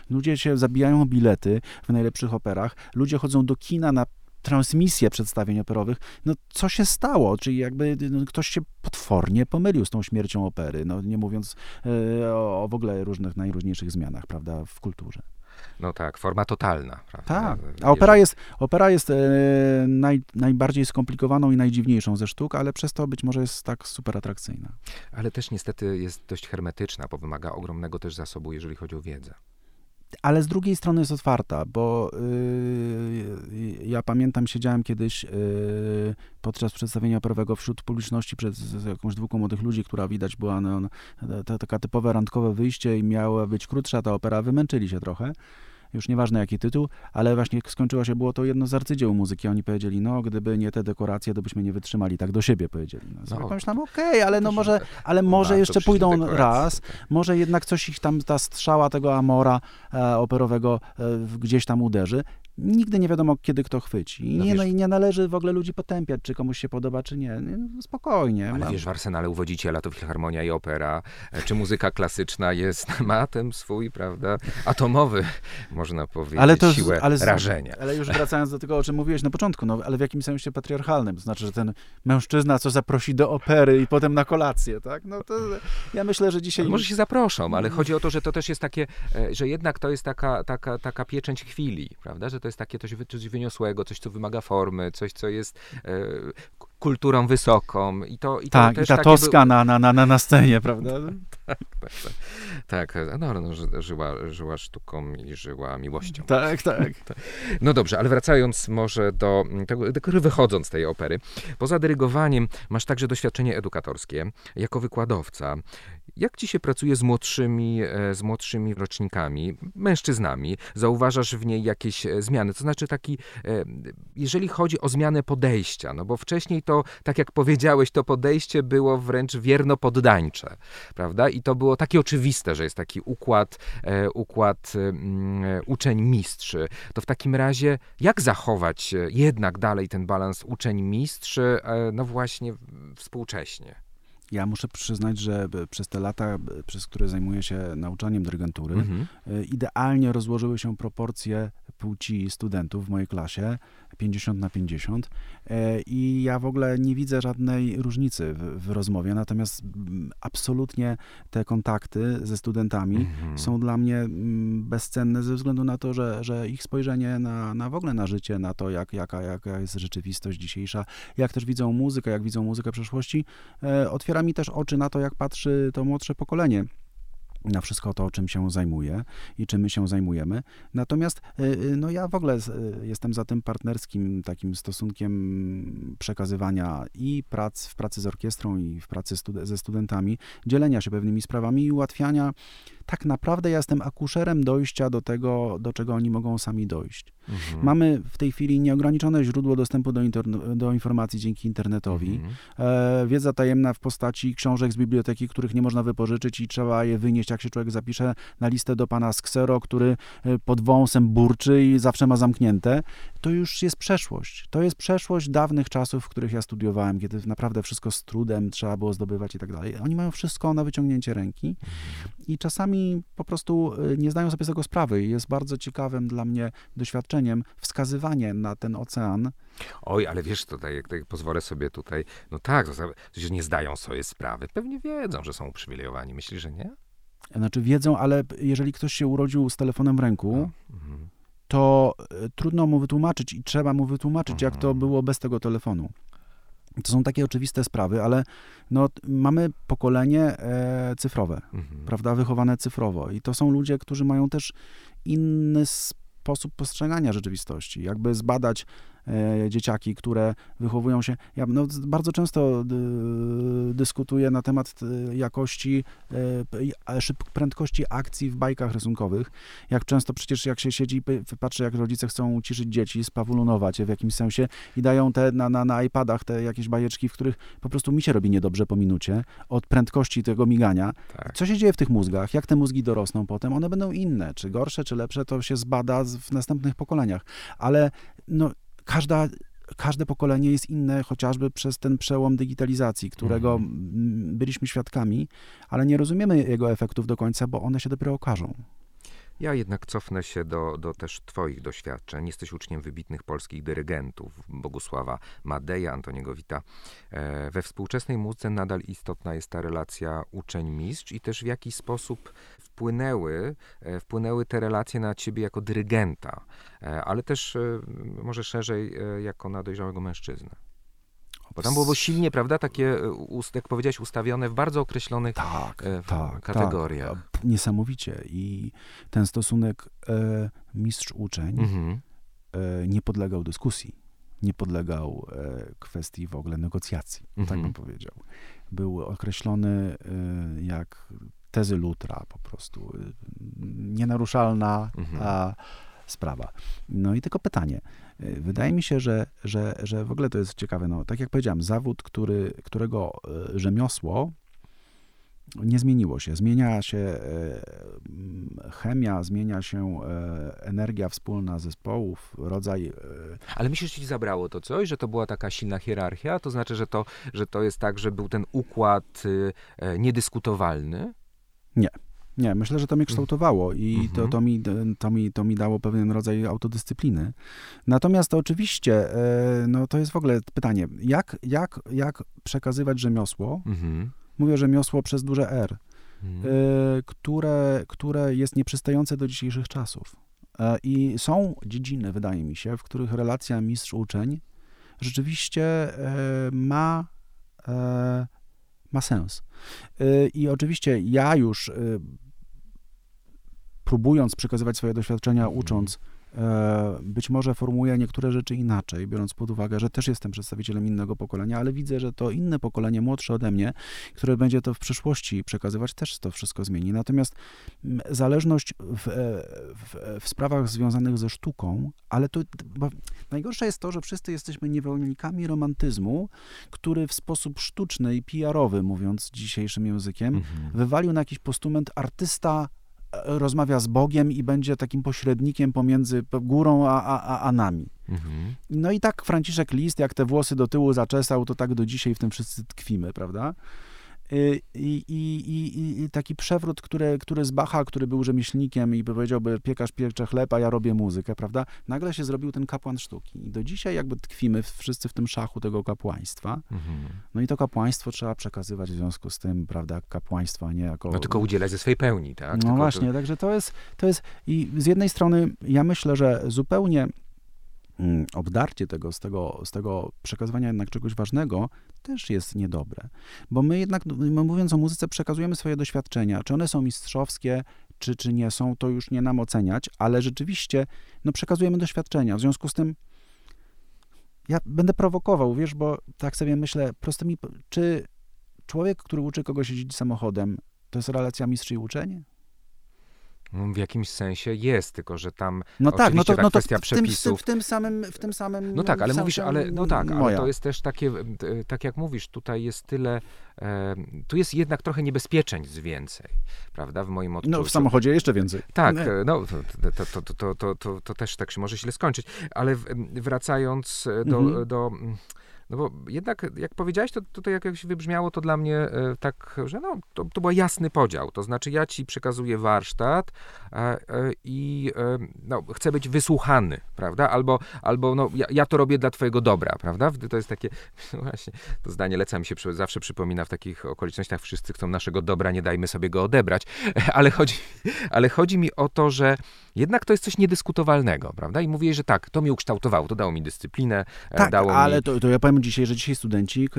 Ludzie się zabijają bilety w najlepszych operach, ludzie chodzą do kina na transmisję przedstawień operowych, no co się stało? Czyli jakby no, ktoś się potwornie pomylił z tą śmiercią opery, no nie mówiąc e, o, o w ogóle różnych, najróżniejszych zmianach, prawda, w kulturze. No tak, forma totalna. Prawda? Tak, a opera jest, opera jest e, naj, najbardziej skomplikowaną i najdziwniejszą ze sztuk, ale przez to być może jest tak super atrakcyjna. Ale też niestety jest dość hermetyczna, bo wymaga ogromnego też zasobu, jeżeli chodzi o wiedzę ale z drugiej strony jest otwarta, bo yy, ja pamiętam, siedziałem kiedyś yy, podczas przedstawienia operowego wśród publiczności przed jakąś dwójką młodych ludzi, która widać była no, taka typowe randkowe wyjście i miała być krótsza ta opera, wymęczyli się trochę już nieważne jaki tytuł, ale właśnie skończyło się, było to jedno z arcydzieł muzyki. Oni powiedzieli, no gdyby nie te dekoracje, to byśmy nie wytrzymali, tak do siebie powiedzieli. No, no pomyślałem, okej, okay, ale no może, ale może jeszcze pójdą raz, tak. może jednak coś ich tam, ta strzała tego Amora e, operowego e, gdzieś tam uderzy. Nigdy nie wiadomo, kiedy kto chwyci. I No nie, wiesz- nie należy w ogóle ludzi potępiać, czy komuś się podoba, czy nie. Nie, no Spokojnie. Ale Mam- wiesz, w arsenale uwodziciela to filharmonia i opera, e, czy muzyka klasyczna jest, ma ten swój, prawda, atomowy, można powiedzieć, ale to, siłę ale, rażenia. ale już wracając do tego, o czym mówiłeś na początku, no, ale w jakimś sensie patriarchalnym. To znaczy, że ten mężczyzna, co zaprosi do opery i potem na kolację, tak? No to ja myślę, że dzisiaj... Ale może się zaproszą, ale Mm. chodzi o to, że to też jest takie, e, że jednak to jest taka, taka, taka pieczęć chwili, prawda? Że to jest takie coś, coś wyniosłego, coś, co wymaga formy, coś, co jest e, kulturą wysoką i to, i to tak, i ta takie Toska na, na, na- na scenie, prawda? Tak, tak, tak. no, no, ży- żyła, żyła sztuką i żyła miłością. Tak, tak. No dobrze, ale wracając może do tego, wychodząc z tej opery. Poza dyrygowaniem masz także doświadczenie edukatorskie jako wykładowca. Jak ci się pracuje z młodszymi, e, z młodszymi rocznikami, mężczyznami? Zauważasz w niej jakieś e, zmiany? To znaczy taki, e, jeżeli chodzi o zmianę podejścia, no bo wcześniej to, tak jak powiedziałeś, to podejście było wręcz wierno-poddańcze, prawda? I to było takie oczywiste, że jest taki układ, e, układ mm, e, uczeń-mistrz. To w takim razie, jak zachować e, jednak dalej ten balans uczeń-mistrz, e, no właśnie współcześnie? Ja muszę przyznać, że b- przez te lata, b- przez które zajmuję się nauczaniem dyrygentury, Mhm. y, idealnie rozłożyły się proporcje płci studentów w mojej klasie 50 na 50 e, i ja w ogóle nie widzę żadnej różnicy w, w rozmowie, natomiast absolutnie te kontakty ze studentami Mhm. są dla mnie bezcenne ze względu na to, że, że ich spojrzenie na, na w ogóle na życie, na to, jak, jaka, jaka jest rzeczywistość dzisiejsza, jak też widzą muzykę, jak widzą muzykę przeszłości, e, otwiera mi też oczy na to, jak patrzy to młodsze pokolenie na wszystko to, czym się zajmuje i czym my się zajmujemy. Natomiast y, y, no ja w ogóle y, jestem za tym partnerskim takim stosunkiem przekazywania i prac w pracy z orkiestrą i w pracy ze studentami, dzielenia się pewnymi sprawami i ułatwiania. Tak naprawdę ja jestem akuszerem dojścia do tego, do czego oni mogą sami dojść. Mhm. Mamy w tej chwili nieograniczone źródło dostępu do, do informacji dzięki internetowi. Mhm. E, wiedza tajemna w postaci książek z biblioteki, których nie można wypożyczyć i trzeba je wynieść, jak się człowiek zapisze na listę do pana z ksero, który e, pod wąsem burczy i zawsze ma zamknięte, to już jest przeszłość. To jest przeszłość dawnych czasów, w których ja studiowałem, kiedy naprawdę wszystko z trudem trzeba było zdobywać i tak dalej. Oni mają wszystko na wyciągnięcie ręki i czasami po prostu e, nie zdają sobie z tego sprawy. Jest bardzo ciekawym dla mnie doświadczeniem wskazywanie na ten ocean, Oj, ale wiesz, tutaj, jak, jak pozwolę sobie tutaj, no tak, że nie zdają sobie sprawy. Pewnie wiedzą, że są uprzywilejowani. Myślisz, że nie? Znaczy wiedzą, ale jeżeli ktoś się urodził z telefonem w ręku, Mhm. to e, trudno mu wytłumaczyć i trzeba mu wytłumaczyć, jak to Mhm. było bez tego telefonu. To są takie oczywiste sprawy, ale no, mamy pokolenie e, cyfrowe, Mhm. prawda, wychowane cyfrowo i to są ludzie, którzy mają też inny sposób postrzegania rzeczywistości. Jakby zbadać dzieciaki, które wychowują się. Ja no, bardzo często dy, dyskutuję na temat e, jakości, e, p- i- a szyb, prędkości akcji w bajkach rysunkowych. Jak często przecież jak się siedzi i patrzy, jak rodzice chcą uciszyć dzieci, spawulunować je w jakimś sensie i dają te na, na, na iPadach te jakieś bajeczki, w których po prostu mi się robi niedobrze po minucie od prędkości tego migania. Tak. Co się dzieje w tych mózgach? Jak te mózgi dorosną potem? One będą inne, czy gorsze, czy lepsze, to się zbada w następnych pokoleniach. Ale no, każda, każde pokolenie jest inne, chociażby przez ten przełom digitalizacji, którego Mhm. byliśmy świadkami, ale nie rozumiemy jego efektów do końca, bo one się dopiero okażą. Ja jednak cofnę się do, do też Twoich doświadczeń. Jesteś uczniem wybitnych polskich dyrygentów, Bogusława Madeja, Antoniego Wita. E, we współczesnej muzyce nadal istotna jest ta relacja uczeń-mistrz i też w jaki sposób wpłynęły, e, wpłynęły te relacje na Ciebie jako dyrygenta, e, ale też może szerzej jako na dojrzałego mężczyznę. Bo tam było silnie, prawda, takie, e, jak powiedziałeś, ustawione w bardzo określonych Tak, e, w tak, kategoriach. Tak. Niesamowicie. I ten stosunek e, mistrz-uczeń Mhm. e, nie podlegał dyskusji, nie podlegał e, kwestii w ogóle negocjacji, tak Mhm. bym powiedział. Był określony e, jak tezy Lutra po prostu. Nienaruszalna Mhm. a sprawa. No i tylko pytanie. E, Wydaje mi się, że, że, że w ogóle to jest ciekawe. No, tak jak powiedziałem, zawód, który, którego e, rzemiosło nie zmieniło się. Zmienia się e, chemia, zmienia się energia wspólna zespołów, rodzaj. Ale myślisz, że ci zabrało to coś, że to była taka silna hierarchia? To znaczy, że to, że to jest tak, że był ten układ y, niedyskutowalny? Nie. Nie, myślę, że to mnie kształtowało i Mhm. to, to, mi, to, mi, to mi dało pewien rodzaj autodyscypliny. Natomiast oczywiście, e, no to jest w ogóle pytanie, jak, jak, jak przekazywać rzemiosło, Mhm. mówię rzemiosło przez duże R, Mhm. y, które, które jest nieprzystające do dzisiejszych czasów. E, I są dziedziny, wydaje mi się, w których relacja mistrz-uczeń rzeczywiście e, ma, e, ma sens. Y, I oczywiście ja już y, próbując przekazywać swoje doświadczenia, Mhm. ucząc, być może formułuję niektóre rzeczy inaczej, biorąc pod uwagę, że też jestem przedstawicielem innego pokolenia, ale widzę, że to inne pokolenie, młodsze ode mnie, które będzie to w przyszłości przekazywać, też to wszystko zmieni. Natomiast m, zależność w, e, w, w sprawach związanych ze sztuką, ale to najgorsze jest to, że wszyscy jesteśmy niewolnikami romantyzmu, który w sposób sztuczny i PR-owy, mówiąc dzisiejszym językiem, Mhm. wywalił na jakiś postument artysta e, rozmawia z Bogiem i będzie takim pośrednikiem pomiędzy górą a, a, a, nami. Mhm. No i tak Franciszek List, jak te włosy do tyłu zaczesał, to tak do dzisiaj w tym wszyscy tkwimy, prawda? Y, I, i, i, taki przewrót, który, który z Bacha, który był rzemieślnikiem i powiedziałby piekarz piecze chleb, a ja robię muzykę, prawda? Nagle się zrobił ten kapłan sztuki. I do dzisiaj jakby tkwimy wszyscy w tym szachu tego kapłaństwa. Mhm. No i to kapłaństwo trzeba przekazywać w związku z tym, prawda, kapłaństwo, a nie jako... No tylko udzielać ze swojej pełni, tak? No Tylko właśnie, także to jest, to jest i z jednej strony ja myślę, że zupełnie obdarcie tego z, tego z tego przekazywania jednak czegoś ważnego też jest niedobre. Bo my jednak, no, mówiąc o muzyce, przekazujemy swoje doświadczenia. Czy one są mistrzowskie, czy, czy nie są, to już nie nam oceniać, ale rzeczywiście no, przekazujemy doświadczenia. W związku z tym ja będę prowokował, wiesz, bo tak sobie myślę, prostymi, czy człowiek, który uczy kogoś jeździć samochodem, to jest relacja mistrz i uczeń? No, w jakimś sensie jest, tylko że tam No tak, no to, ta no to kwestia w, tym, w, tym, przepisów. w tym samym, w tym samym. No tak, ale mówisz, ale no tak, ale to jest też takie, e, tak jak mówisz, tutaj jest tyle, e, tu jest jednak trochę niebezpieczeństw więcej, prawda, w moim odczuciu. No w samochodzie jeszcze więcej. Tak, Nie. no to, to, to, to, to, to, też tak się może źle skończyć, ale wracając e, do, Mhm. do no bo jednak, jak powiedziałeś, to tutaj jak jakoś wybrzmiało to dla mnie e, tak, że no, to, to był jasny podział. To znaczy, ja ci przekazuję warsztat e, e, i e, no, chcę być wysłuchany, prawda? Albo, albo no, ja, ja to robię dla twojego dobra, prawda? To jest takie, no właśnie, to zdanie Leca mi się przy, zawsze przypomina w takich okolicznościach. Wszyscy chcą naszego dobra, nie dajmy sobie go odebrać. Ale chodzi, ale chodzi mi o to, że jednak to jest coś niedyskutowalnego, prawda? I mówię, że tak, to mnie ukształtowało, to dało mi dyscyplinę, Tak, dało ale mi... to, to ja powiem dzisiaj, że dzisiaj studenci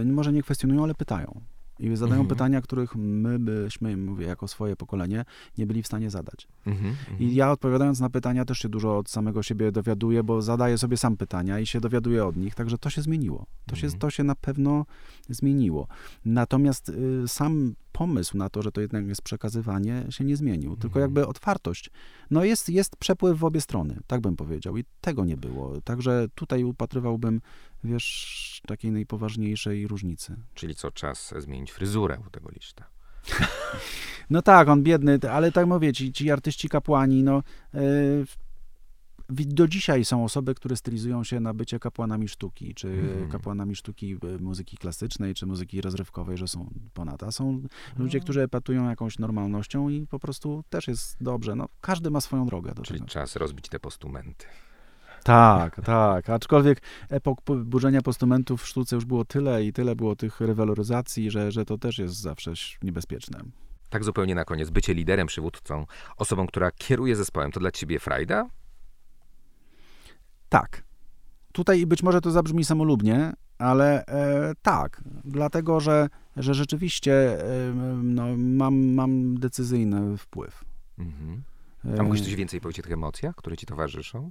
e, może nie kwestionują, ale pytają. I zadają Mhm. pytania, których my byśmy, mówię, jako swoje pokolenie, nie byli w stanie zadać. Mhm, mhm. I ja odpowiadając na pytania też się dużo od samego siebie dowiaduję, bo zadaję sobie sam pytania i się dowiaduję od nich, także to się zmieniło. To, się, Mhm. to się na pewno zmieniło. Natomiast y, sam pomysł na to, że to jednak jest przekazywanie, się nie zmienił, tylko Mhm. jakby otwartość. No jest, jest przepływ w obie strony, tak bym powiedział i tego nie było. Także tutaj upatrywałbym, wiesz, takiej najpoważniejszej różnicy. Czyli co, czas zmienić fryzurę u tego liszta. No tak, on biedny, ale tak mówię, ci, ci artyści kapłani, no wi- do dzisiaj są osoby, które stylizują się na bycie kapłanami sztuki, czy Mhm. kapłanami sztuki y, muzyki klasycznej, czy muzyki rozrywkowej, że są ponad. A są ludzie, No. którzy epatują jakąś normalnością i po prostu też jest dobrze. No, każdy ma swoją drogę do Czyli tego. czas rozbić te postumenty. Tak, tak. Aczkolwiek epok po- burzenia postumentów w sztuce już było tyle i tyle było tych rewaloryzacji, że, że to też jest zawsze niebezpieczne. Tak zupełnie na koniec, bycie liderem, przywódcą, osobą, która kieruje zespołem, to dla ciebie frajda? Tak. Tutaj być może to zabrzmi samolubnie, ale e, tak, dlatego że, że rzeczywiście e, no, mam, mam decyzyjny wpływ. Mhm. E, A mógłbyś coś więcej powiedzieć o tych emocjach, które ci towarzyszą?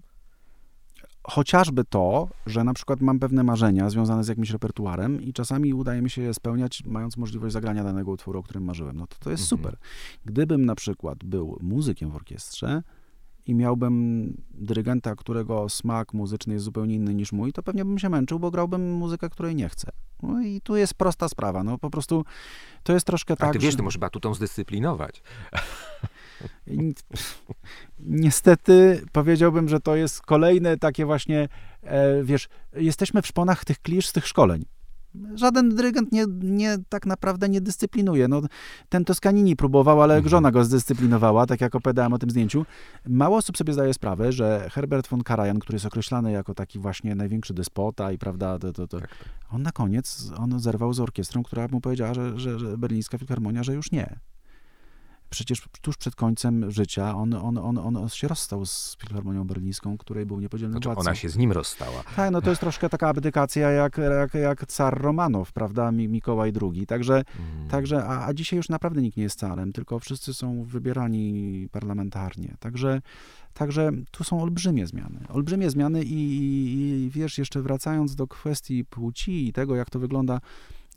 Chociażby to, że na przykład mam pewne marzenia związane z jakimś repertuarem i czasami udaje mi się je spełniać, mając możliwość zagrania danego utworu, o którym marzyłem. No to to jest Mhm. super. Gdybym na przykład był muzykiem w orkiestrze, i miałbym dyrygenta, którego smak muzyczny jest zupełnie inny niż mój, to pewnie bym się męczył, bo grałbym muzykę, której nie chcę. No i tu jest prosta sprawa, no po prostu to jest troszkę tak, A ty wiesz, że- ty możesz batutą zdyscyplinować. Niestety powiedziałbym, że to jest kolejne takie właśnie, e, wiesz, jesteśmy w szponach tych klisz z tych szkoleń. Żaden dyrygent nie, nie, tak naprawdę nie dyscyplinuje. No, ten Toscanini próbował, ale Mhm. żona go zdyscyplinowała, tak jak opowiadałem o tym zdjęciu. Mało osób sobie zdaje sprawę, że Herbert von Karajan, który jest określany jako taki właśnie największy despota i prawda, to, to, to, Tak. on na koniec on zerwał z orkiestrą, która mu powiedziała, że, że, że berlińska filharmonia, że już nie. Przecież tuż przed końcem życia on, on, on, on się rozstał z filharmonią berlińską, której był niepodzielnym Znaczy, władcą. ona się z nim rozstała. Tak, no to jest troszkę taka abdykacja jak, jak, jak car Romanow, prawda, Mi- Mikołaj II. Także, Mm. także a, a dzisiaj już naprawdę nikt nie jest carem, tylko wszyscy są wybierani parlamentarnie. Także, także tu są olbrzymie zmiany. Olbrzymie zmiany i, i, i wiesz, jeszcze wracając do kwestii płci i tego, jak to wygląda,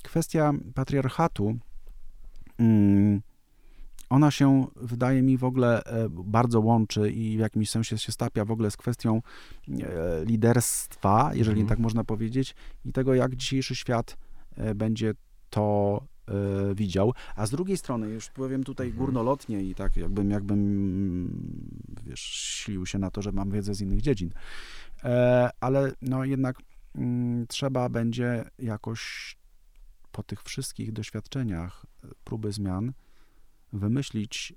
kwestia patriarchatu, mm, ona się, wydaje mi, w ogóle e, bardzo łączy i w jakimś sensie się stapia w ogóle z kwestią e, liderstwa, jeżeli Mhm. tak można powiedzieć, i tego, jak dzisiejszy świat e, będzie to widział. A z drugiej strony, już powiem tutaj Mhm. górnolotnie i tak jakbym, jakbym mm, wiesz, silił się na to, że mam wiedzę z innych dziedzin. Ale no jednak mm, trzeba będzie jakoś po tych wszystkich doświadczeniach próby zmian wymyślić,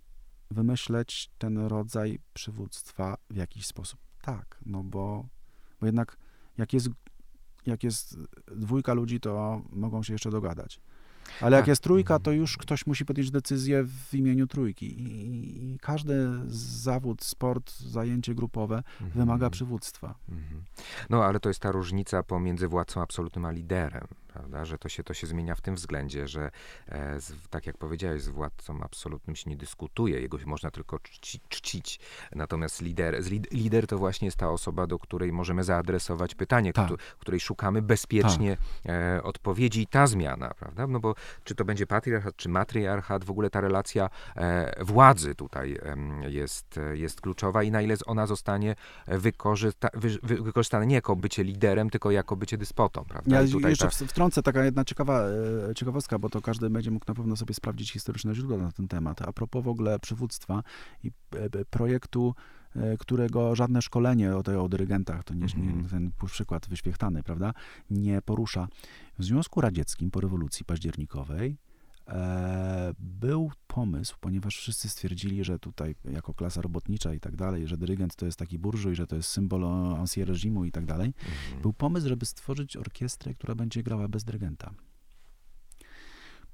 wymyśleć ten rodzaj przywództwa w jakiś sposób. Tak, no bo, bo jednak jak jest, jak jest dwójka ludzi, to mogą się jeszcze dogadać. Ale jak Tak. jest trójka, Mhm. to już ktoś musi podjąć decyzję w imieniu trójki. I, i każdy zawód, sport, zajęcie grupowe Mhm. wymaga przywództwa. Mhm. No, ale to jest ta różnica pomiędzy władcą absolutnym a liderem, prawda? Że to się, to się zmienia w tym względzie, że e, z, tak jak powiedziałeś, z władcą absolutnym się nie dyskutuje, jego się można tylko czci, czcić. Natomiast lider, lid, lider to właśnie jest ta osoba, do której możemy zaadresować pytanie, Tak. któ- której szukamy bezpiecznie e, odpowiedzi i ta zmiana, prawda? No bo czy to będzie patriarchat, czy matriarchat, w ogóle ta relacja e, władzy tutaj jest, jest kluczowa i na ile ona zostanie wykorzysta, wy, wy, wykorzystane nie jako bycie liderem, tylko jako bycie dyspotą, prawda? Ja I tutaj jeszcze ta, w- wtrącę taka jedna ciekawa e, ciekawostka, bo to każdy będzie mógł na pewno sobie sprawdzić historyczne źródła na ten temat. A propos w ogóle przywództwa i e, projektu, e, którego żadne szkolenie o, o dyrygentach, to nie, Mhm. nie ten przykład wyświechtany, prawda, nie porusza. W Związku Radzieckim po rewolucji październikowej był pomysł, ponieważ wszyscy stwierdzili, że tutaj jako klasa robotnicza i tak dalej, że dyrygent to jest taki burżuj, że to jest symbol e, ancien reżimu i tak dalej, Mhm. był pomysł, żeby stworzyć orkiestrę, która będzie grała bez dyrygenta.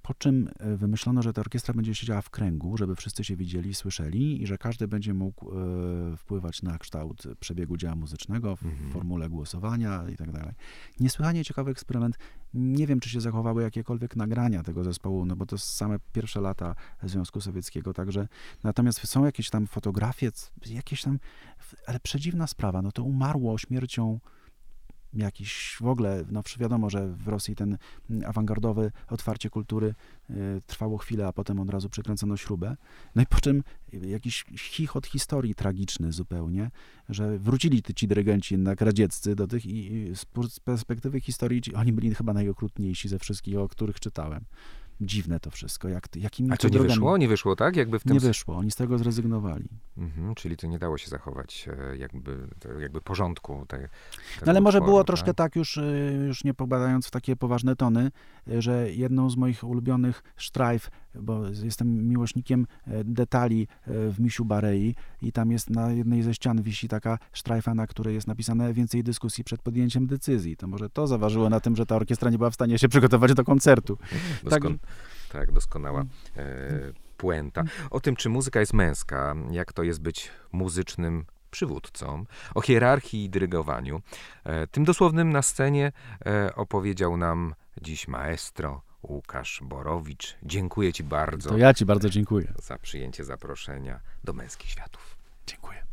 Po czym e, wymyślono, że ta orkiestra będzie siedziała w kręgu, żeby wszyscy się widzieli, słyszeli i że każdy będzie mógł e, wpływać na kształt przebiegu dzieła muzycznego w Mhm. formule głosowania i tak dalej. Niesłychanie ciekawy eksperyment. Nie wiem, czy się zachowały jakiekolwiek nagrania tego zespołu, no bo to same pierwsze lata Związku Sowieckiego, także natomiast są jakieś tam fotografie, jakieś tam, ale przedziwna sprawa, no to umarło śmiercią jakiś w ogóle, no wiadomo, że w Rosji ten awangardowe otwarcie kultury y, trwało chwilę, a potem od razu przykręcono śrubę. No i po czym jakiś chichot historii tragiczny zupełnie, że wrócili ty, ci dyrygenci jednak radzieccy do tych i, z pers- perspektywy historii ci, oni byli chyba najokrutniejsi ze wszystkich, o których czytałem. Dziwne to wszystko, jak, jakimi A to co, nie drogami- wyszło? Nie wyszło, tak? Jakby w tym... Nie wyszło, oni z tego zrezygnowali. Mhm, czyli to nie dało się zachować e, jakby, jakby porządku. Te, No ale może było troszkę tak, już, y, już nie popadając w takie poważne tony, y, że jedną z moich ulubionych sztrajf, bo jestem miłośnikiem e, detali e, w Misiu Barei i tam jest na jednej ze ścian wisi taka sztrajfa, na której jest napisane więcej dyskusji przed podjęciem decyzji. To może to zaważyło na tym, że ta orkiestra nie była w stanie się przygotować do koncertu. Doskon, tak, doskonała e, puenta. O tym, czy muzyka jest męska, jak to jest być muzycznym przywódcą, o hierarchii i dyrygowaniu. E, tym dosłownym na scenie e, opowiedział nam dziś maestro Łukasz Borowicz. Dziękuję Ci bardzo To ja ci bardzo dziękuję. za przyjęcie zaproszenia do Męskich Światów. Dziękuję.